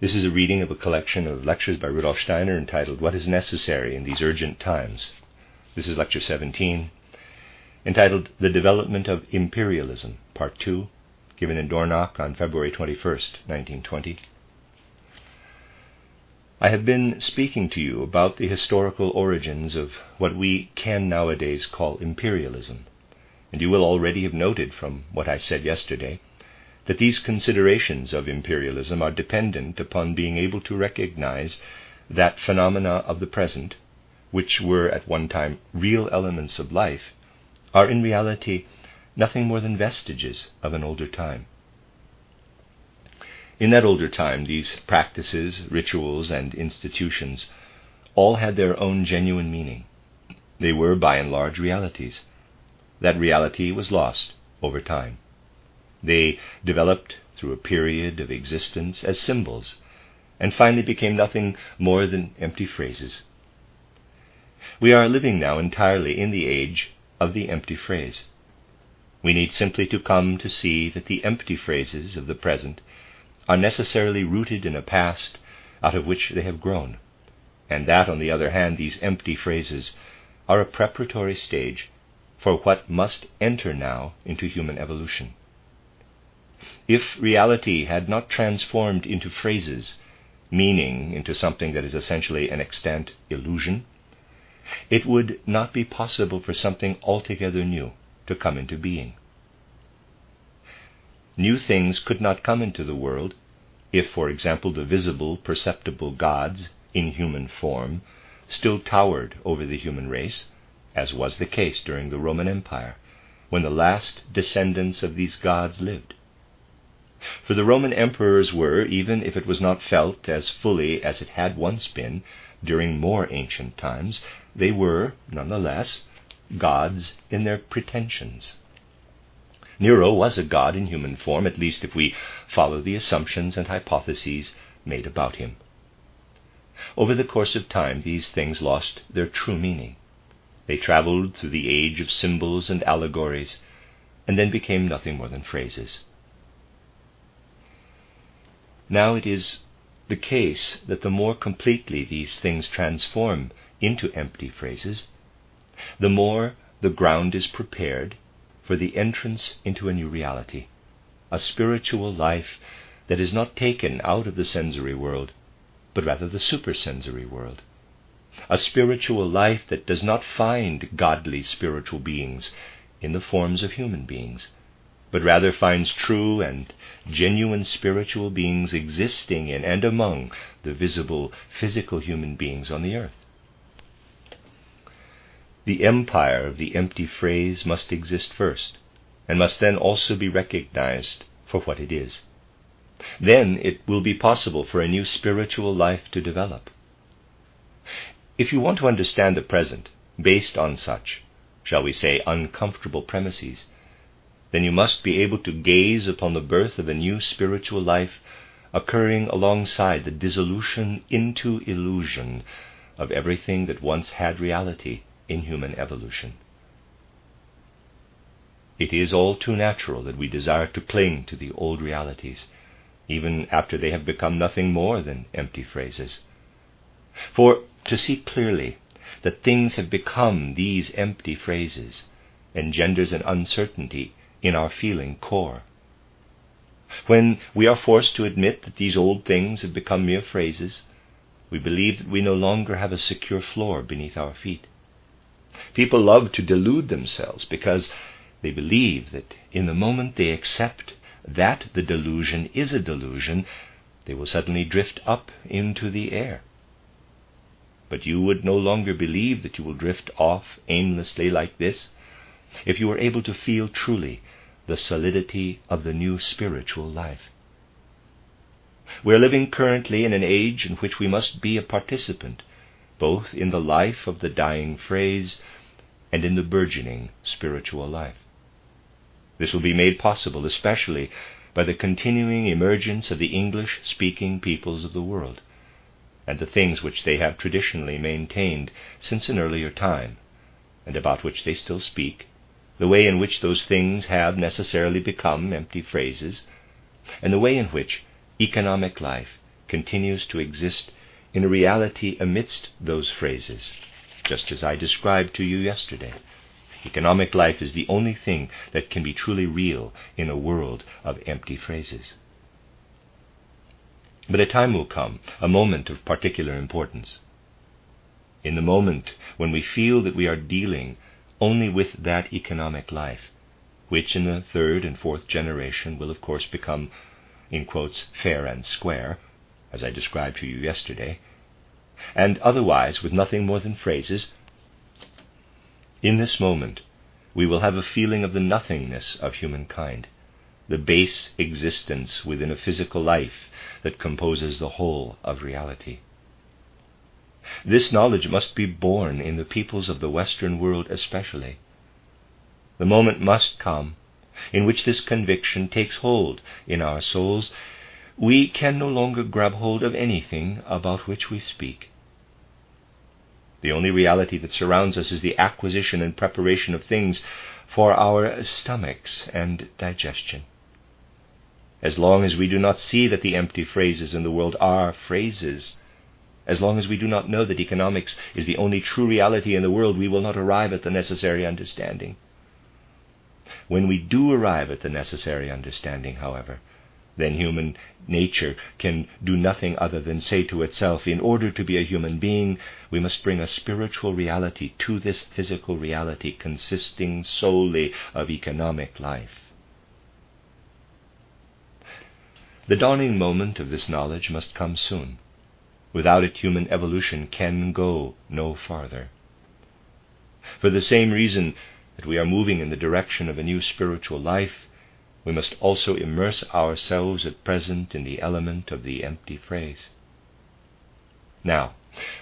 This is a reading of a collection of lectures by Rudolf Steiner entitled What is Necessary in These Urgent Times. This is Lecture 17, entitled The Development of Imperialism, Part 2, given in Dornach on February 21, 1920. I have been speaking to you about the historical origins of what we can nowadays call imperialism, and you will already have noted from what I said yesterday that these considerations of imperialism are dependent upon being able to recognize that phenomena of the present, which were at one time real elements of life, are in reality nothing more than vestiges of an older time. In that older time, these practices, rituals, and institutions all had their own genuine meaning. They were, by and large, realities. That reality was lost over time. They developed through a period of existence as symbols, and finally became nothing more than empty phrases. We are living now entirely in the age of the empty phrase. We need simply to come to see that the empty phrases of the present are necessarily rooted in a past out of which they have grown, and that, on the other hand, these empty phrases are a preparatory stage for what must enter now into human evolution. If reality had not transformed into phrases, meaning into something that is essentially an extant illusion, it would not be possible for something altogether new to come into being. New things could not come into the world if, for example, the visible, perceptible gods in human form still towered over the human race, as was the case during the Roman Empire, when the last descendants of these gods lived. For the Roman emperors were, even if it was not felt as fully as it had once been during more ancient times, they were, none the less, gods in their pretensions. Nero was a god in human form, at least if we follow the assumptions and hypotheses made about him. Over the course of time, these things lost their true meaning. They traveled through the age of symbols and allegories, and then became nothing more than phrases. Now it is the case that the more completely these things transform into empty phrases, the more the ground is prepared for the entrance into a new reality, a spiritual life that is not taken out of the sensory world, but rather the supersensory world, a spiritual life that does not find godly spiritual beings in the forms of human beings but rather finds true and genuine spiritual beings existing in and among the visible physical human beings on the earth. The empire of the empty phrase must exist first, and must then also be recognized for what it is. Then it will be possible for a new spiritual life to develop. If you want to understand the present based on such, shall we say, uncomfortable premises, then you must be able to gaze upon the birth of a new spiritual life occurring alongside the dissolution into illusion of everything that once had reality in human evolution. It is all too natural that we desire to cling to the old realities, even after they have become nothing more than empty phrases. For to see clearly that things have become these empty phrases engenders an uncertainty in our feeling core. When we are forced to admit that these old things have become mere phrases, we believe that we no longer have a secure floor beneath our feet. People love to delude themselves because they believe that in the moment they accept that the delusion is a delusion, they will suddenly drift up into the air. But you would no longer believe that you will drift off aimlessly like this if you were able to feel truly the solidity of the new spiritual life. We are living currently in an age in which we must be a participant, both in the life of the dying phrase and in the burgeoning spiritual life. This will be made possible especially by the continuing emergence of the English speaking peoples of the world, and the things which they have traditionally maintained since an earlier time, and about which they still speak, the way in which those things have necessarily become empty phrases, and the way in which economic life continues to exist in a reality amidst those phrases, just as I described to you yesterday. Economic life is the only thing that can be truly real in a world of empty phrases. But a time will come, a moment of particular importance. In the moment when we feel that we are dealing only with that economic life, which in the third and fourth generation will of course become, in quotes, fair and square, as I described to you yesterday, and otherwise with nothing more than phrases, in this moment, we will have a feeling of the nothingness of humankind, the base existence within a physical life that composes the whole of reality. This knowledge must be born in the peoples of the Western world especially. The moment must come in which this conviction takes hold in our souls. We can no longer grab hold of anything about which we speak. The only reality that surrounds us is the acquisition and preparation of things for our stomachs and digestion. As long as we do not see that the empty phrases in the world are phrases, as long as we do not know that economics is the only true reality in the world, we will not arrive at the necessary understanding. When we do arrive at the necessary understanding, however, then human nature can do nothing other than say to itself, in order to be a human being, we must bring a spiritual reality to this physical reality consisting solely of economic life. The dawning moment of this knowledge must come soon. Without it, human evolution can go no farther. For the same reason that we are moving in the direction of a new spiritual life, we must also immerse ourselves at present in the element of the empty phrase. Now,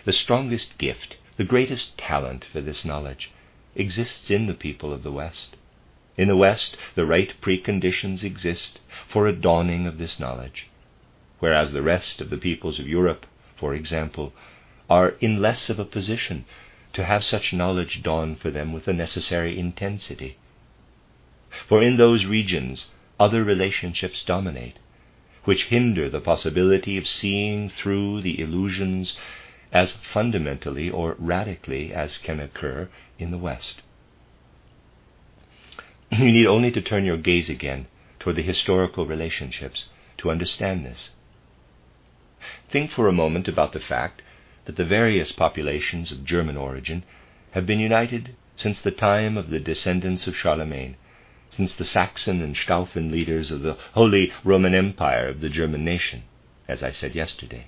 the strongest gift, the greatest talent for this knowledge, exists in the people of the West. In the West, the right preconditions exist for a dawning of this knowledge, whereas the rest of the peoples of Europe, for example, are in less of a position to have such knowledge dawn for them with the necessary intensity. For in those regions, other relationships dominate, which hinder the possibility of seeing through the illusions as fundamentally or radically as can occur in the West. You need only to turn your gaze again toward the historical relationships to understand this. Think for a moment about the fact that the various populations of German origin have been united since the time of the descendants of Charlemagne, since the Saxon and Staufen leaders of the Holy Roman Empire of the German nation, as I said yesterday.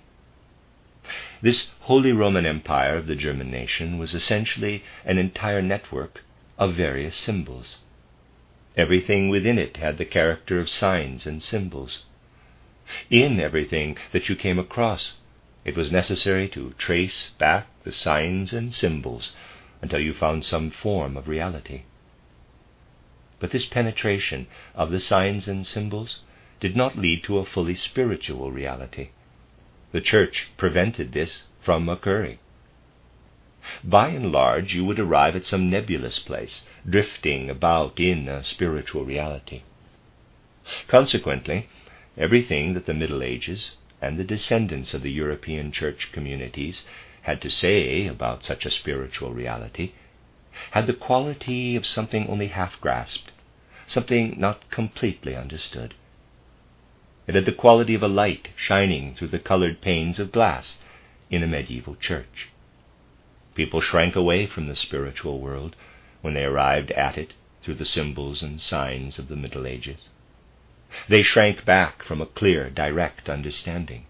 This Holy Roman Empire of the German nation was essentially an entire network of various symbols. Everything within it had the character of signs and symbols. In everything that you came across, it was necessary to trace back the signs and symbols until you found some form of reality. But this penetration of the signs and symbols did not lead to a fully spiritual reality. The Church prevented this from occurring. By and large, you would arrive at some nebulous place, drifting about in a spiritual reality. Consequently, everything that the Middle Ages and the descendants of the European church communities had to say about such a spiritual reality had the quality of something only half grasped, something not completely understood. It had the quality of a light shining through the colored panes of glass in a medieval church. People shrank away from the spiritual world when they arrived at it through the symbols and signs of the Middle Ages. They shrank back from a clear, direct understanding.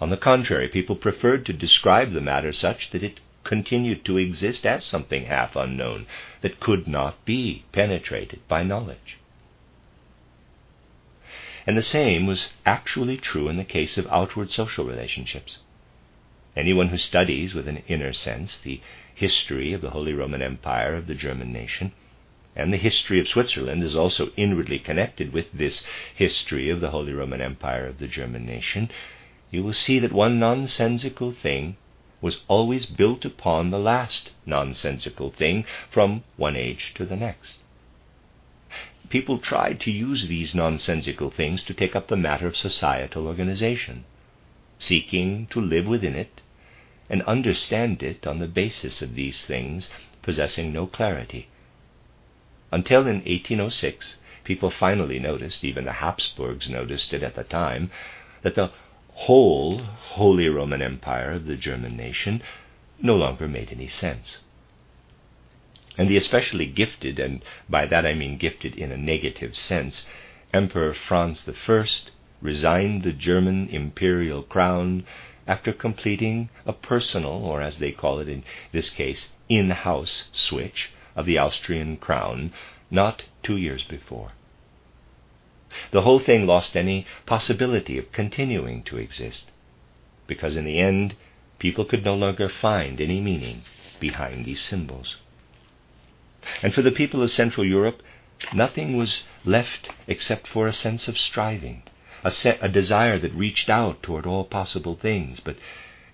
On the contrary, people preferred to describe the matter such that it continued to exist as something half unknown that could not be penetrated by knowledge. And the same was actually true in the case of outward social relationships. Anyone who studies with an inner sense the history of the Holy Roman Empire of the German nation, and the history of Switzerland is also inwardly connected with this history of the Holy Roman Empire of the German nation, you will see that one nonsensical thing was always built upon the last nonsensical thing from one age to the next. People tried to use these nonsensical things to take up the matter of societal organization, seeking to live within it and understand it on the basis of these things, possessing no clarity. Until in 1806, people finally noticed, even the Habsburgs noticed it at the time, that the whole Holy Roman Empire of the German nation no longer made any sense. And the especially gifted, and by that I mean gifted in a negative sense, Emperor Franz I resigned the German imperial crown after completing a personal, or as they call it in this case, in house switch of the Austrian crown not two years before. The whole thing lost any possibility of continuing to exist, because in the end, people could no longer find any meaning behind these symbols. And for the people of Central Europe, nothing was left except for a sense of striving a, se- a desire that reached out toward all possible things, but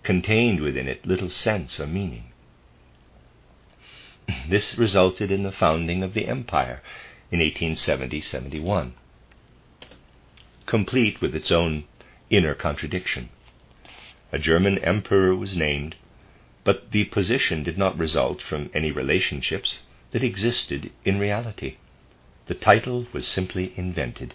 contained within it little sense or meaning. This resulted in the founding of the empire in 1870 71, complete with its own inner contradiction. A German emperor was named, but the position did not result from any relationships that existed in reality. The title was simply invented.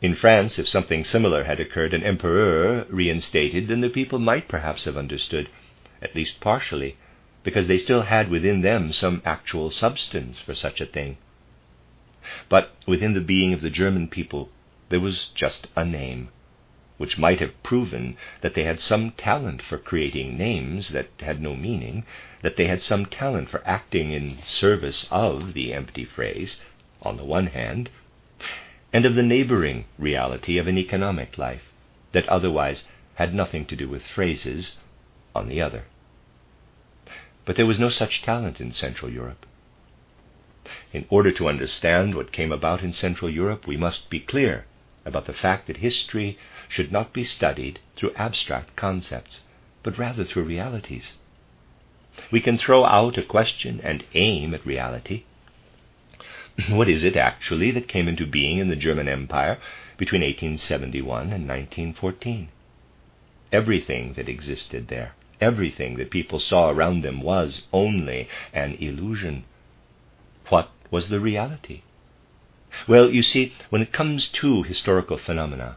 In France, if something similar had occurred, an emperor reinstated, then the people might perhaps have understood, at least partially, because they still had within them some actual substance for such a thing. But within the being of the German people, there was just a name, which might have proven that they had some talent for creating names that had no meaning, that they had some talent for acting in service of the empty phrase, on the one hand, and of the neighboring reality of an economic life that otherwise had nothing to do with phrases on the other. But there was no such talent in Central Europe. In order to understand what came about in Central Europe, we must be clear about the fact that history should not be studied through abstract concepts, but rather through realities. We can throw out a question and aim at reality, what is it actually that came into being in the German Empire between 1871 and 1914? Everything that existed there, everything that people saw around them was only an illusion. What was the reality? Well, you see, when it comes to historical phenomena,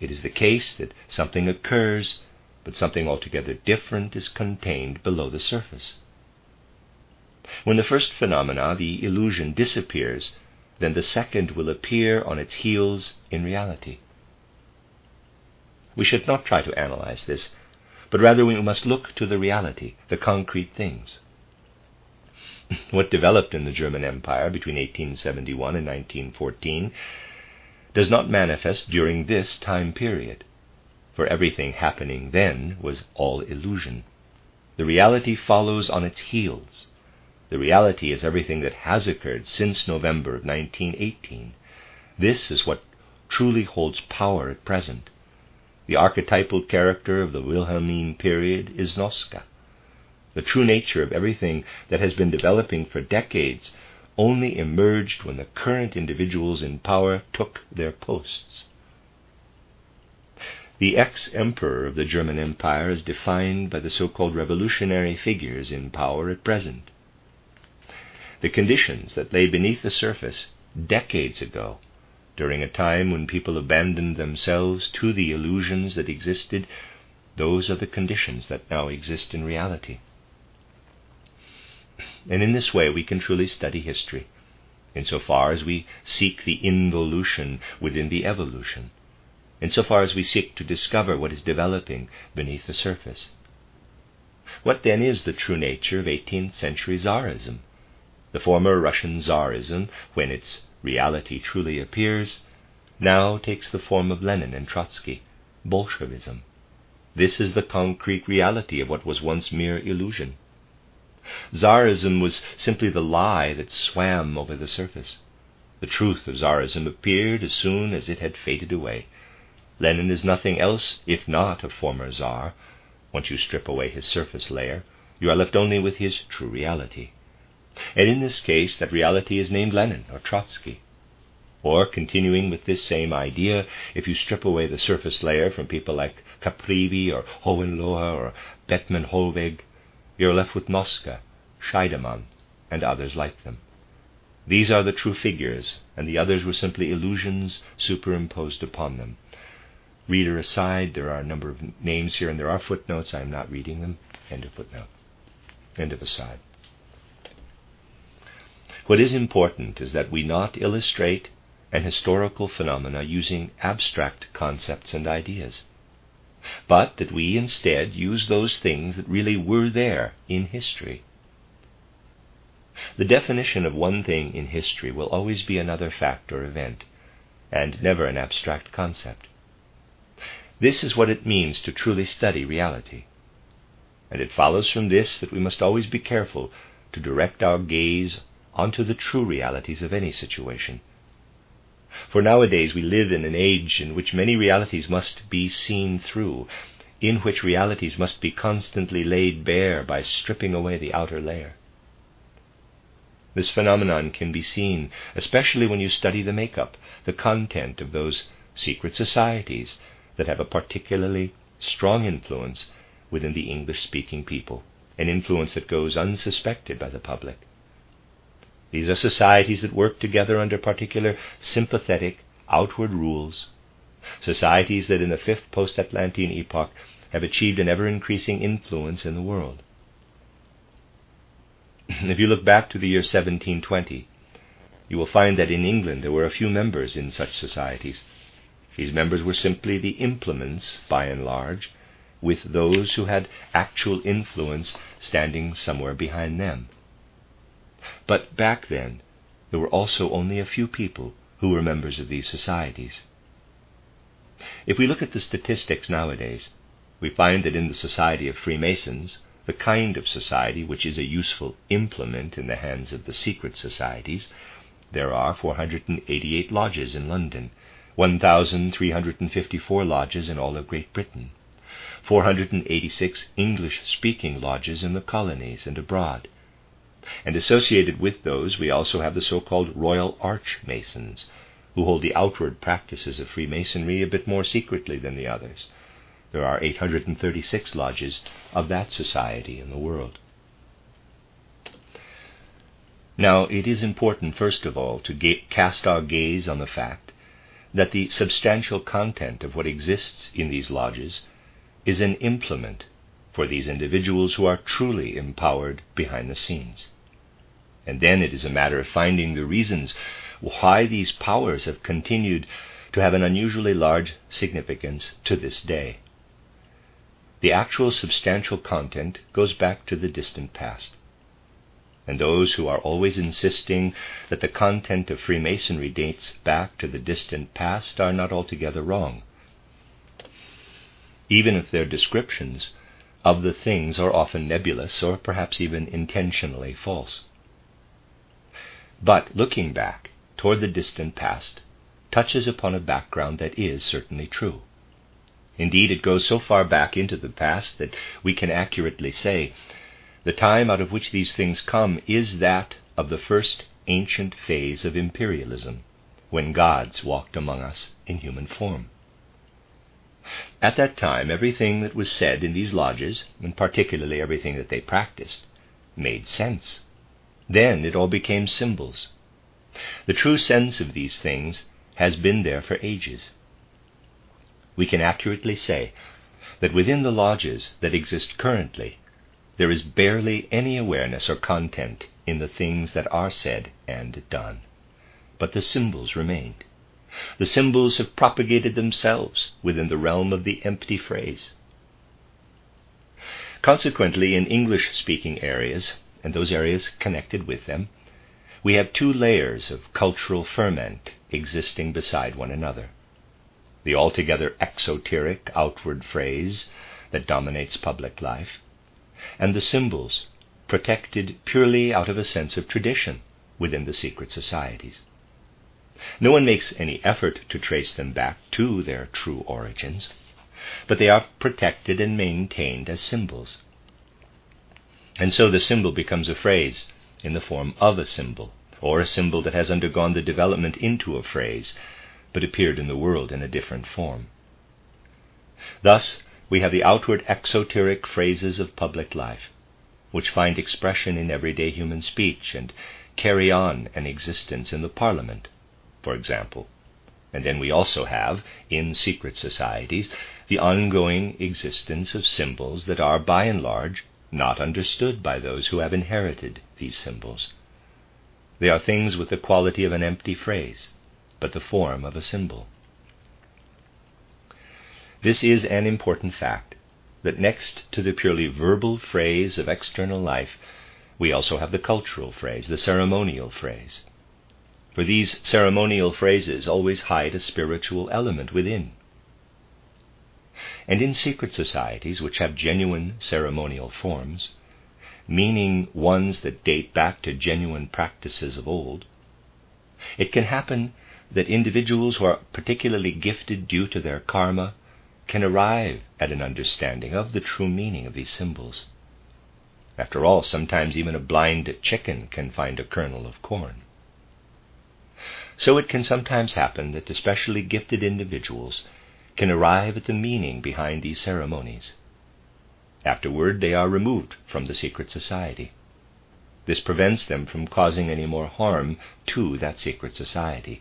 it is the case that something occurs, but something altogether different is contained below the surface. When the first phenomena, the illusion, disappears, then the second will appear on its heels in reality. We should not try to analyze this, but rather we must look to the reality, the concrete things. what developed in the German Empire between 1871 and 1914 does not manifest during this time period, for everything happening then was all illusion. The reality follows on its heels. The reality is everything that has occurred since November of 1918. This is what truly holds power at present. The archetypal character of the Wilhelmine period is Noske. The true nature of everything that has been developing for decades only emerged when the current individuals in power took their posts. The ex emperor of the German Empire is defined by the so called revolutionary figures in power at present the conditions that lay beneath the surface decades ago, during a time when people abandoned themselves to the illusions that existed, those are the conditions that now exist in reality. And in this way, we can truly study history, insofar as we seek the involution within the evolution, insofar as we seek to discover what is developing beneath the surface. What then is the true nature of 18th century Tsarism? The former Russian Tsarism, when its reality truly appears, now takes the form of Lenin and Trotsky, Bolshevism. This is the concrete reality of what was once mere illusion. Tsarism was simply the lie that swam over the surface. The truth of Tsarism appeared as soon as it had faded away. Lenin is nothing else if not a former Tsar. Once you strip away his surface layer, you are left only with his true reality. And in this case, that reality is named Lenin or Trotsky. Or, continuing with this same idea, if you strip away the surface layer from people like Caprivi or Hohenlohe or Bethmann Hollweg, you are left with Noske, Scheidemann, and others like them. These are the true figures, and the others were simply illusions superimposed upon them. Reader aside, there are a number of names here, and there are footnotes. I am not reading them. End of footnote. End of aside. What is important is that we not illustrate an historical phenomena using abstract concepts and ideas, but that we instead use those things that really were there in history. The definition of one thing in history will always be another fact or event, and never an abstract concept. This is what it means to truly study reality. And it follows from this that we must always be careful to direct our gaze onto the true realities of any situation for nowadays we live in an age in which many realities must be seen through, in which realities must be constantly laid bare by stripping away the outer layer. This phenomenon can be seen, especially when you study the makeup, the content of those secret societies that have a particularly strong influence within the English speaking people, an influence that goes unsuspected by the public. These are societies that work together under particular sympathetic outward rules, societies that in the fifth post Atlantean epoch have achieved an ever increasing influence in the world. If you look back to the year 1720, you will find that in England there were a few members in such societies. These members were simply the implements, by and large, with those who had actual influence standing somewhere behind them. But back then, there were also only a few people who were members of these societies. If we look at the statistics nowadays, we find that in the Society of Freemasons, the kind of society which is a useful implement in the hands of the secret societies, there are 488 lodges in London, 1,354 lodges in all of Great Britain, 486 English speaking lodges in the colonies and abroad, and associated with those, we also have the so called Royal Arch Masons, who hold the outward practices of Freemasonry a bit more secretly than the others. There are 836 lodges of that society in the world. Now, it is important, first of all, to ga- cast our gaze on the fact that the substantial content of what exists in these lodges is an implement for these individuals who are truly empowered behind the scenes. And then it is a matter of finding the reasons why these powers have continued to have an unusually large significance to this day. The actual substantial content goes back to the distant past. And those who are always insisting that the content of Freemasonry dates back to the distant past are not altogether wrong. Even if their descriptions of the things are often nebulous or perhaps even intentionally false. But looking back toward the distant past touches upon a background that is certainly true. Indeed, it goes so far back into the past that we can accurately say the time out of which these things come is that of the first ancient phase of imperialism, when gods walked among us in human form. At that time, everything that was said in these lodges, and particularly everything that they practiced, made sense. Then it all became symbols. The true sense of these things has been there for ages. We can accurately say that within the lodges that exist currently, there is barely any awareness or content in the things that are said and done. But the symbols remained. The symbols have propagated themselves within the realm of the empty phrase. Consequently, in English speaking areas, and those areas connected with them, we have two layers of cultural ferment existing beside one another. The altogether exoteric outward phrase, that dominates public life, and the symbols protected purely out of a sense of tradition within the secret societies. No one makes any effort to trace them back to their true origins, but they are protected and maintained as symbols. And so the symbol becomes a phrase in the form of a symbol, or a symbol that has undergone the development into a phrase, but appeared in the world in a different form. Thus, we have the outward exoteric phrases of public life, which find expression in everyday human speech and carry on an existence in the parliament, for example. And then we also have, in secret societies, the ongoing existence of symbols that are, by and large, not understood by those who have inherited these symbols. They are things with the quality of an empty phrase, but the form of a symbol. This is an important fact that next to the purely verbal phrase of external life, we also have the cultural phrase, the ceremonial phrase. For these ceremonial phrases always hide a spiritual element within. And in secret societies, which have genuine ceremonial forms, meaning ones that date back to genuine practices of old, it can happen that individuals who are particularly gifted due to their karma can arrive at an understanding of the true meaning of these symbols. After all, sometimes even a blind chicken can find a kernel of corn. So it can sometimes happen that especially gifted individuals can arrive at the meaning behind these ceremonies. Afterward, they are removed from the secret society. This prevents them from causing any more harm to that secret society.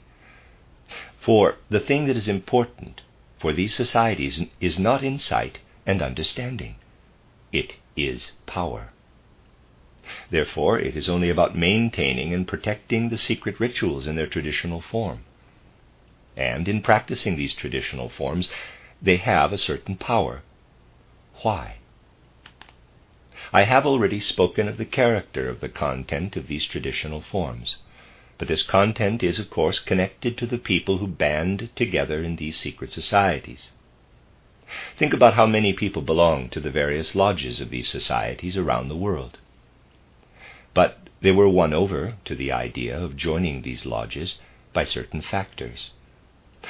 For the thing that is important for these societies is not insight and understanding, it is power. Therefore, it is only about maintaining and protecting the secret rituals in their traditional form. And in practicing these traditional forms, they have a certain power. Why? I have already spoken of the character of the content of these traditional forms. But this content is, of course, connected to the people who band together in these secret societies. Think about how many people belong to the various lodges of these societies around the world. But they were won over to the idea of joining these lodges by certain factors.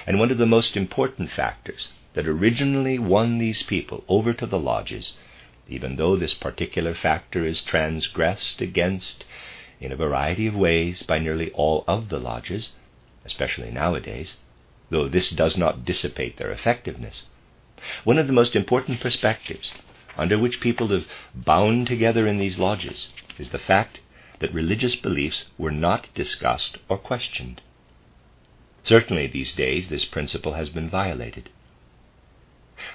And one of the most important factors that originally won these people over to the lodges, even though this particular factor is transgressed against in a variety of ways by nearly all of the lodges, especially nowadays, though this does not dissipate their effectiveness. One of the most important perspectives under which people have bound together in these lodges is the fact that religious beliefs were not discussed or questioned. Certainly, these days, this principle has been violated.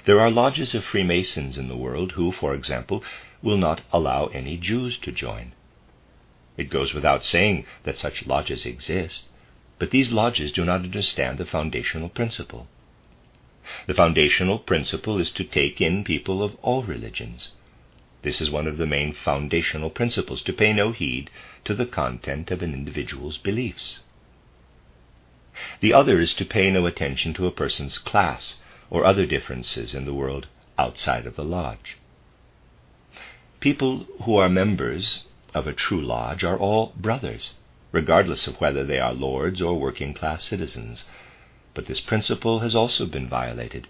There are lodges of Freemasons in the world who, for example, will not allow any Jews to join. It goes without saying that such lodges exist, but these lodges do not understand the foundational principle. The foundational principle is to take in people of all religions. This is one of the main foundational principles to pay no heed to the content of an individual's beliefs. The other is to pay no attention to a person's class or other differences in the world outside of the lodge. People who are members of a true lodge are all brothers, regardless of whether they are lords or working class citizens. But this principle has also been violated.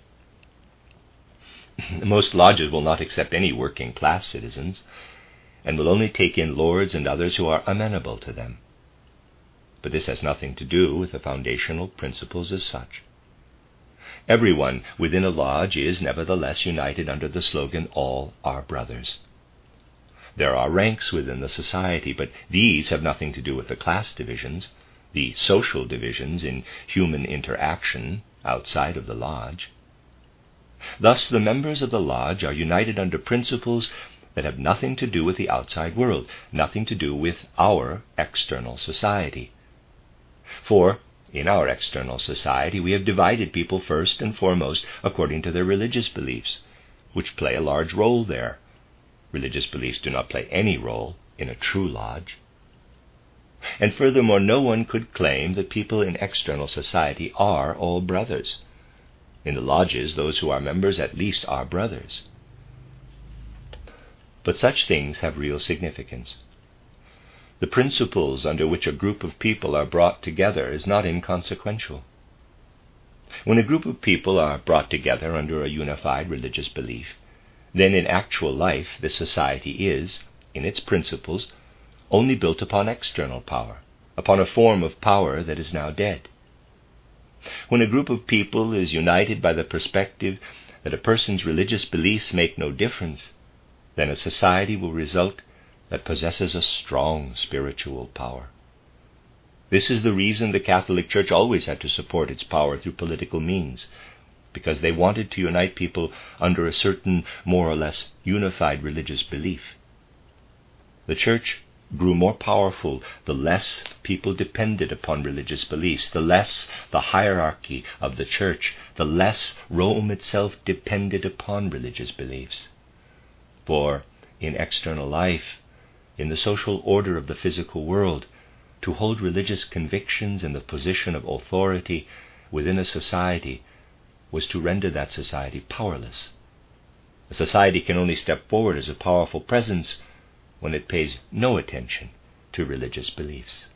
Most lodges will not accept any working class citizens, and will only take in lords and others who are amenable to them. But this has nothing to do with the foundational principles as such. Everyone within a lodge is nevertheless united under the slogan, All are brothers. There are ranks within the society, but these have nothing to do with the class divisions, the social divisions in human interaction outside of the lodge. Thus, the members of the lodge are united under principles that have nothing to do with the outside world, nothing to do with our external society. For, in our external society, we have divided people first and foremost according to their religious beliefs, which play a large role there religious beliefs do not play any role in a true lodge. And furthermore, no one could claim that people in external society are all brothers. In the lodges, those who are members at least are brothers. but such things have real significance. The principles under which a group of people are brought together is not inconsequential. When a group of people are brought together under a unified religious belief, then in actual life the society is, in its principles, only built upon external power, upon a form of power that is now dead. When a group of people is united by the perspective that a person's religious beliefs make no difference, then a society will result that possesses a strong spiritual power. This is the reason the Catholic Church always had to support its power through political means, because they wanted to unite people under a certain more or less unified religious belief. The Church grew more powerful the less people depended upon religious beliefs, the less the hierarchy of the Church, the less Rome itself depended upon religious beliefs. For in external life, in the social order of the physical world, to hold religious convictions in the position of authority within a society was to render that society powerless. A society can only step forward as a powerful presence when it pays no attention to religious beliefs.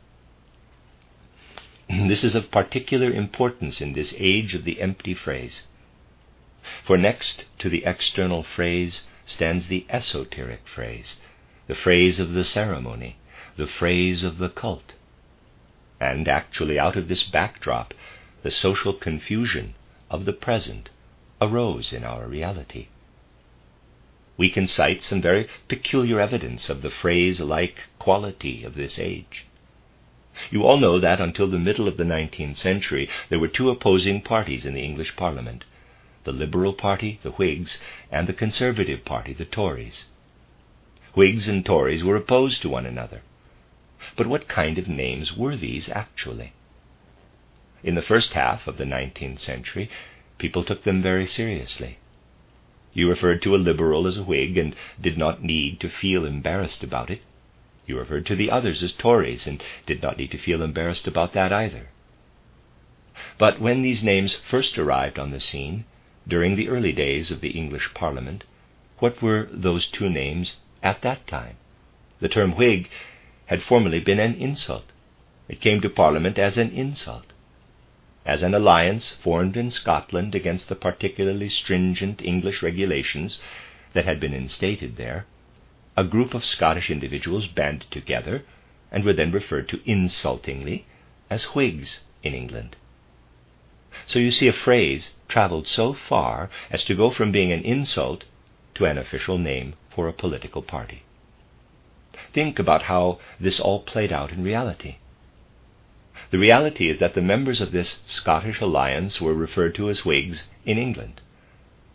this is of particular importance in this age of the empty phrase. For next to the external phrase stands the esoteric phrase, the phrase of the ceremony, the phrase of the cult. And actually, out of this backdrop, the social confusion of the present arose in our reality. We can cite some very peculiar evidence of the phrase like quality of this age. You all know that until the middle of the 19th century there were two opposing parties in the English Parliament the Liberal Party, the Whigs, and the Conservative Party, the Tories. Whigs and Tories were opposed to one another. But what kind of names were these actually? In the first half of the 19th century, people took them very seriously. You referred to a liberal as a Whig and did not need to feel embarrassed about it. You referred to the others as Tories and did not need to feel embarrassed about that either. But when these names first arrived on the scene, during the early days of the English Parliament, what were those two names at that time? The term Whig had formerly been an insult. It came to Parliament as an insult. As an alliance formed in Scotland against the particularly stringent English regulations that had been instated there, a group of Scottish individuals banded together and were then referred to insultingly as Whigs in England. So you see, a phrase traveled so far as to go from being an insult to an official name for a political party. Think about how this all played out in reality. The reality is that the members of this Scottish alliance were referred to as Whigs in England.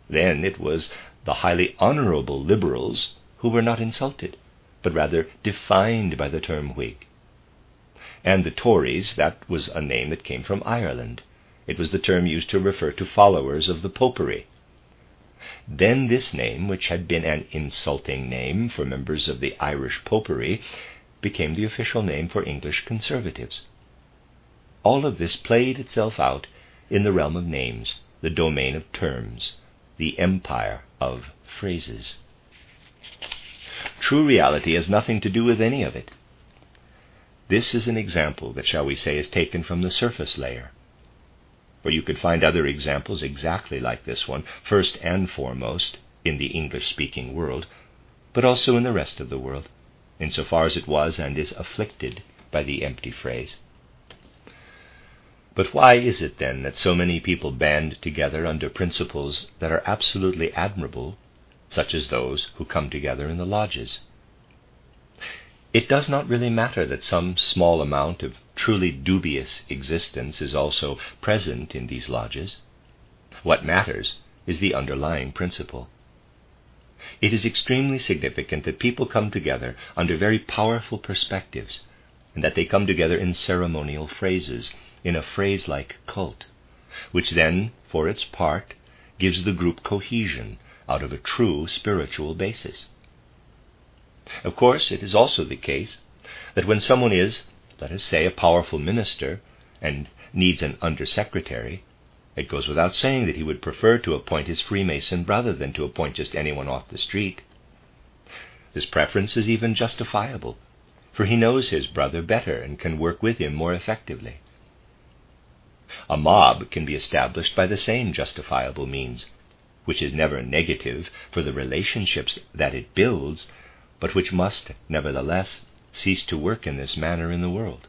Then it was the highly honourable Liberals who were not insulted, but rather defined by the term Whig. And the Tories, that was a name that came from Ireland. It was the term used to refer to followers of the Popery. Then this name, which had been an insulting name for members of the Irish Popery, became the official name for English conservatives. All of this played itself out in the realm of names, the domain of terms, the empire of phrases. True reality has nothing to do with any of it. This is an example that, shall we say, is taken from the surface layer for you could find other examples exactly like this one, first and foremost in the English speaking world, but also in the rest of the world, insofar as it was and is afflicted by the empty phrase. But why is it then that so many people band together under principles that are absolutely admirable, such as those who come together in the lodges? It does not really matter that some small amount of truly dubious existence is also present in these lodges. What matters is the underlying principle. It is extremely significant that people come together under very powerful perspectives, and that they come together in ceremonial phrases, in a phrase like cult, which then, for its part, gives the group cohesion out of a true spiritual basis. Of course, it is also the case that when someone is, let us say, a powerful minister and needs an undersecretary, it goes without saying that he would prefer to appoint his Freemason rather than to appoint just anyone off the street. This preference is even justifiable, for he knows his brother better and can work with him more effectively. A mob can be established by the same justifiable means, which is never negative for the relationships that it builds, but which must, nevertheless, cease to work in this manner in the world.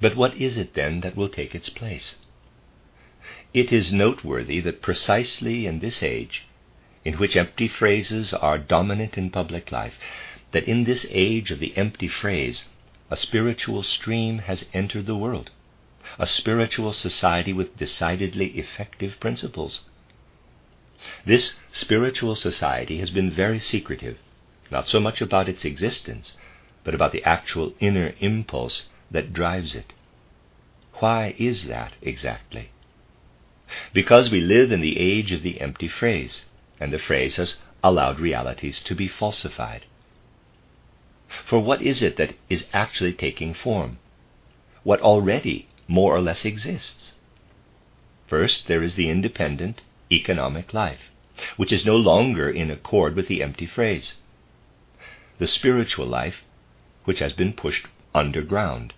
But what is it then that will take its place? It is noteworthy that precisely in this age, in which empty phrases are dominant in public life, that in this age of the empty phrase, a spiritual stream has entered the world, a spiritual society with decidedly effective principles. This spiritual society has been very secretive, not so much about its existence, but about the actual inner impulse that drives it. Why is that exactly? Because we live in the age of the empty phrase, and the phrase has allowed realities to be falsified. For what is it that is actually taking form? What already more or less exists? First, there is the independent economic life, which is no longer in accord with the empty phrase. The spiritual life, which has been pushed underground,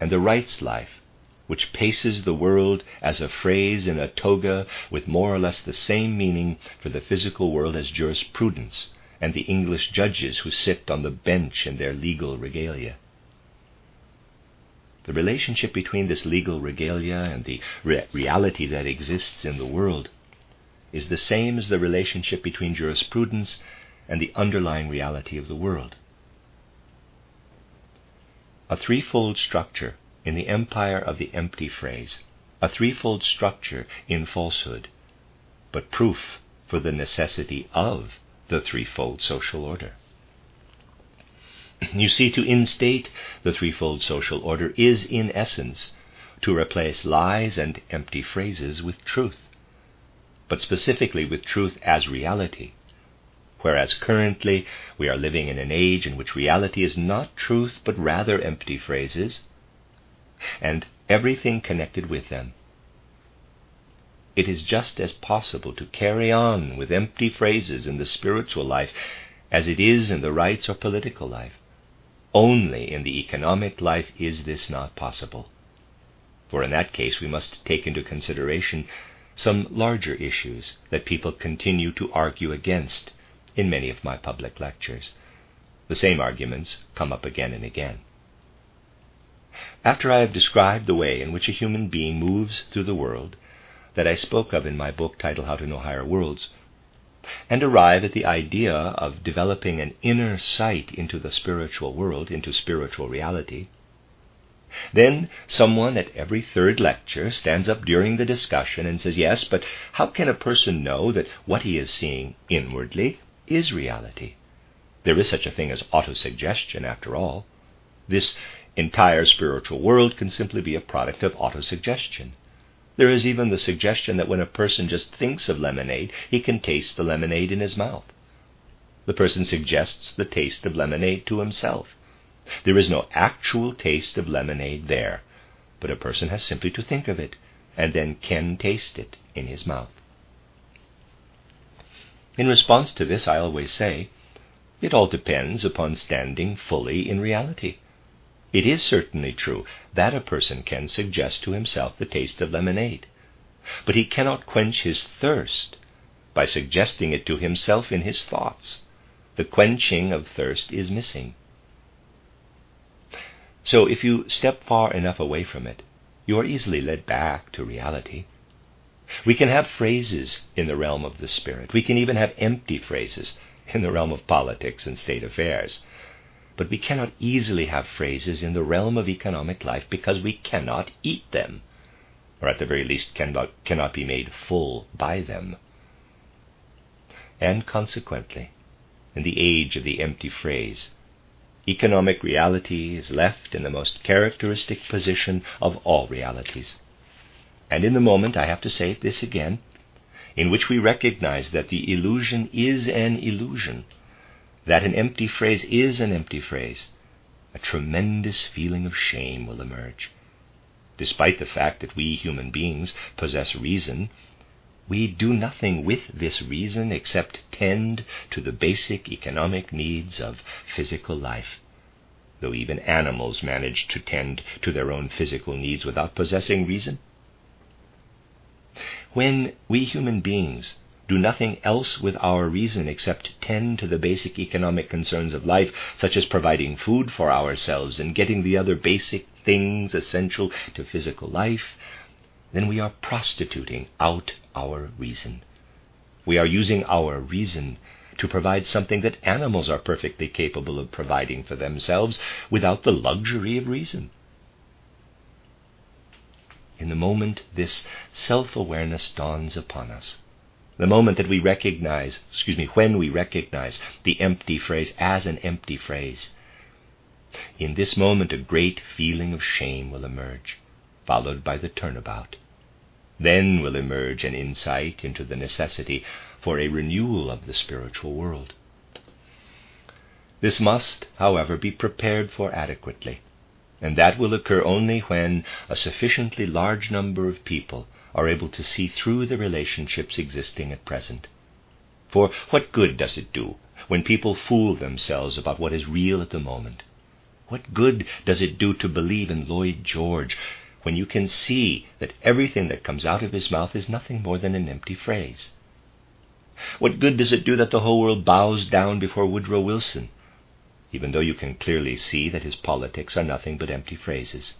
and the rights life, which paces the world as a phrase in a toga with more or less the same meaning for the physical world as jurisprudence and the English judges who sit on the bench in their legal regalia. The relationship between this legal regalia and the re- reality that exists in the world is the same as the relationship between jurisprudence and the underlying reality of the world. A threefold structure in the empire of the empty phrase, a threefold structure in falsehood, but proof for the necessity of the threefold social order. You see, to instate the threefold social order is, in essence, to replace lies and empty phrases with truth, but specifically with truth as reality, whereas currently we are living in an age in which reality is not truth but rather empty phrases, and everything connected with them. It is just as possible to carry on with empty phrases in the spiritual life as it is in the rights or political life. Only in the economic life is this not possible. For in that case, we must take into consideration some larger issues that people continue to argue against in many of my public lectures. The same arguments come up again and again. After I have described the way in which a human being moves through the world, that I spoke of in my book titled How to Know Higher Worlds, and arrive at the idea of developing an inner sight into the spiritual world, into spiritual reality, then someone at every third lecture stands up during the discussion and says, Yes, but how can a person know that what he is seeing inwardly is reality? There is such a thing as autosuggestion, after all. This entire spiritual world can simply be a product of autosuggestion. There is even the suggestion that when a person just thinks of lemonade, he can taste the lemonade in his mouth. The person suggests the taste of lemonade to himself. There is no actual taste of lemonade there, but a person has simply to think of it and then can taste it in his mouth. In response to this, I always say, it all depends upon standing fully in reality. It is certainly true that a person can suggest to himself the taste of lemonade, but he cannot quench his thirst by suggesting it to himself in his thoughts. The quenching of thirst is missing. So if you step far enough away from it, you are easily led back to reality. We can have phrases in the realm of the spirit. We can even have empty phrases in the realm of politics and state affairs. But we cannot easily have phrases in the realm of economic life because we cannot eat them, or at the very least cannot, cannot be made full by them. And consequently, in the age of the empty phrase, economic reality is left in the most characteristic position of all realities. And in the moment, I have to say this again, in which we recognize that the illusion is an illusion, that an empty phrase is an empty phrase, a tremendous feeling of shame will emerge. Despite the fact that we human beings possess reason, we do nothing with this reason except tend to the basic economic needs of physical life, though even animals manage to tend to their own physical needs without possessing reason. When we human beings do nothing else with our reason except tend to the basic economic concerns of life, such as providing food for ourselves and getting the other basic things essential to physical life, then we are prostituting out our reason. We are using our reason to provide something that animals are perfectly capable of providing for themselves without the luxury of reason. In the moment this self awareness dawns upon us, the moment that we recognize, excuse me, when we recognize the empty phrase as an empty phrase, in this moment a great feeling of shame will emerge followed by the turnabout. Then will emerge an insight into the necessity for a renewal of the spiritual world. This must, however, be prepared for adequately, and that will occur only when a sufficiently large number of people are able to see through the relationships existing at present. For what good does it do when people fool themselves about what is real at the moment? What good does it do to believe in Lloyd George when you can see that everything that comes out of his mouth is nothing more than an empty phrase? What good does it do that the whole world bows down before Woodrow Wilson, even though you can clearly see that his politics are nothing but empty phrases?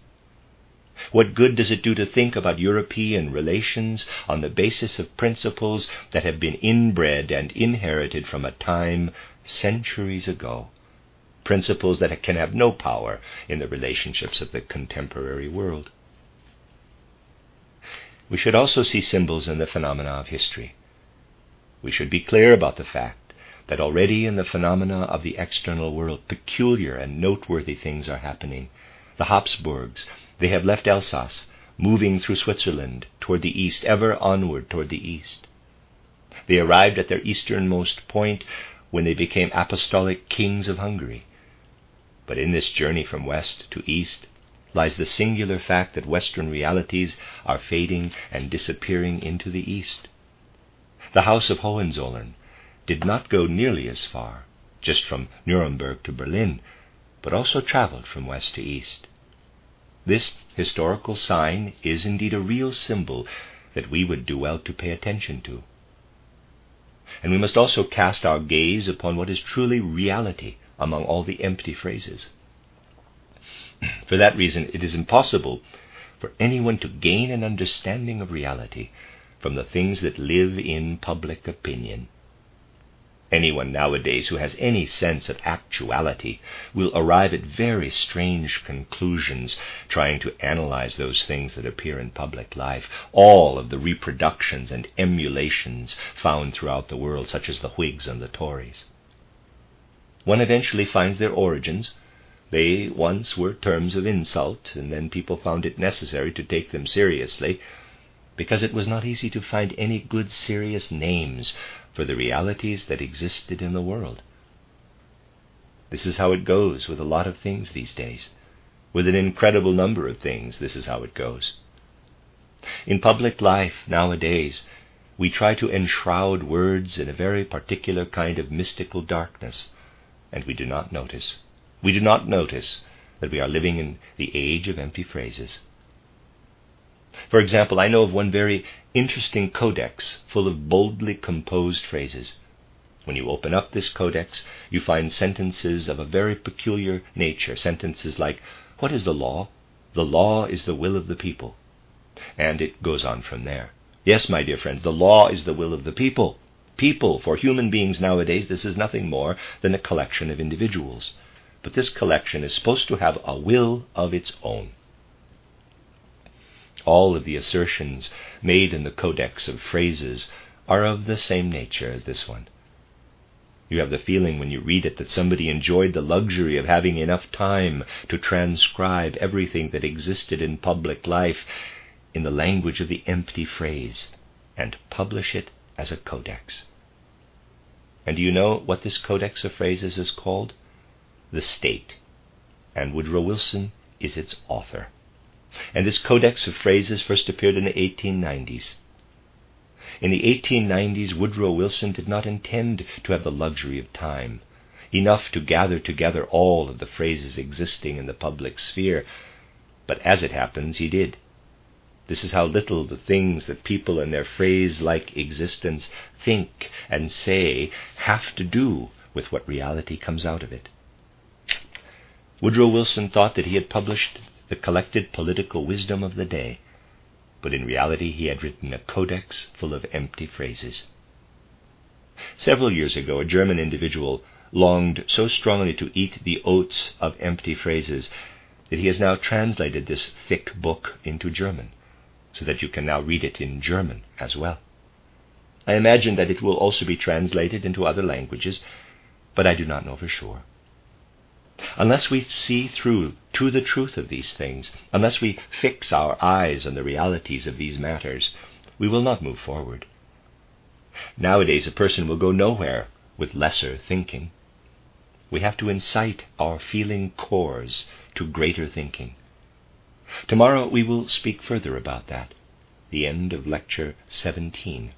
What good does it do to think about European relations on the basis of principles that have been inbred and inherited from a time centuries ago? Principles that can have no power in the relationships of the contemporary world. We should also see symbols in the phenomena of history. We should be clear about the fact that already in the phenomena of the external world, peculiar and noteworthy things are happening. The Habsburgs, they have left Alsace, moving through Switzerland toward the east, ever onward toward the east. They arrived at their easternmost point when they became apostolic kings of Hungary. But in this journey from west to east, lies the singular fact that Western realities are fading and disappearing into the East. The House of Hohenzollern did not go nearly as far, just from Nuremberg to Berlin, but also traveled from west to east. This historical sign is indeed a real symbol that we would do well to pay attention to. And we must also cast our gaze upon what is truly reality among all the empty phrases. For that reason, it is impossible for anyone to gain an understanding of reality from the things that live in public opinion. Anyone nowadays who has any sense of actuality will arrive at very strange conclusions trying to analyze those things that appear in public life, all of the reproductions and emulations found throughout the world, such as the Whigs and the Tories. One eventually finds their origins they once were terms of insult, and then people found it necessary to take them seriously, because it was not easy to find any good serious names for the realities that existed in the world. This is how it goes with a lot of things these days. With an incredible number of things, this is how it goes. In public life nowadays, we try to enshroud words in a very particular kind of mystical darkness, and we do not notice we do not notice that we are living in the age of empty phrases. For example, I know of one very interesting codex full of boldly composed phrases. When you open up this codex, you find sentences of a very peculiar nature. Sentences like, What is the law? The law is the will of the people. And it goes on from there. Yes, my dear friends, the law is the will of the people. People, for human beings nowadays, this is nothing more than a collection of individuals but this collection is supposed to have a will of its own. All of the assertions made in the codex of phrases are of the same nature as this one. You have the feeling when you read it that somebody enjoyed the luxury of having enough time to transcribe everything that existed in public life in the language of the empty phrase and publish it as a codex. And do you know what this codex of phrases is called? the state, and Woodrow Wilson is its author. And this codex of phrases first appeared in the 1890s. In the 1890s, Woodrow Wilson did not intend to have the luxury of time, enough to gather together all of the phrases existing in the public sphere, but as it happens, he did. This is how little the things that people in their phrase like existence think and say have to do with what reality comes out of it. Woodrow Wilson thought that he had published the collected political wisdom of the day, but in reality he had written a codex full of empty phrases. Several years ago, a German individual longed so strongly to eat the oats of empty phrases that he has now translated this thick book into German, so that you can now read it in German as well. I imagine that it will also be translated into other languages, but I do not know for sure. Unless we see through to the truth of these things, unless we fix our eyes on the realities of these matters, we will not move forward. Nowadays, a person will go nowhere with lesser thinking. We have to incite our feeling cores to greater thinking. Tomorrow we will speak further about that. The end of Lecture 17.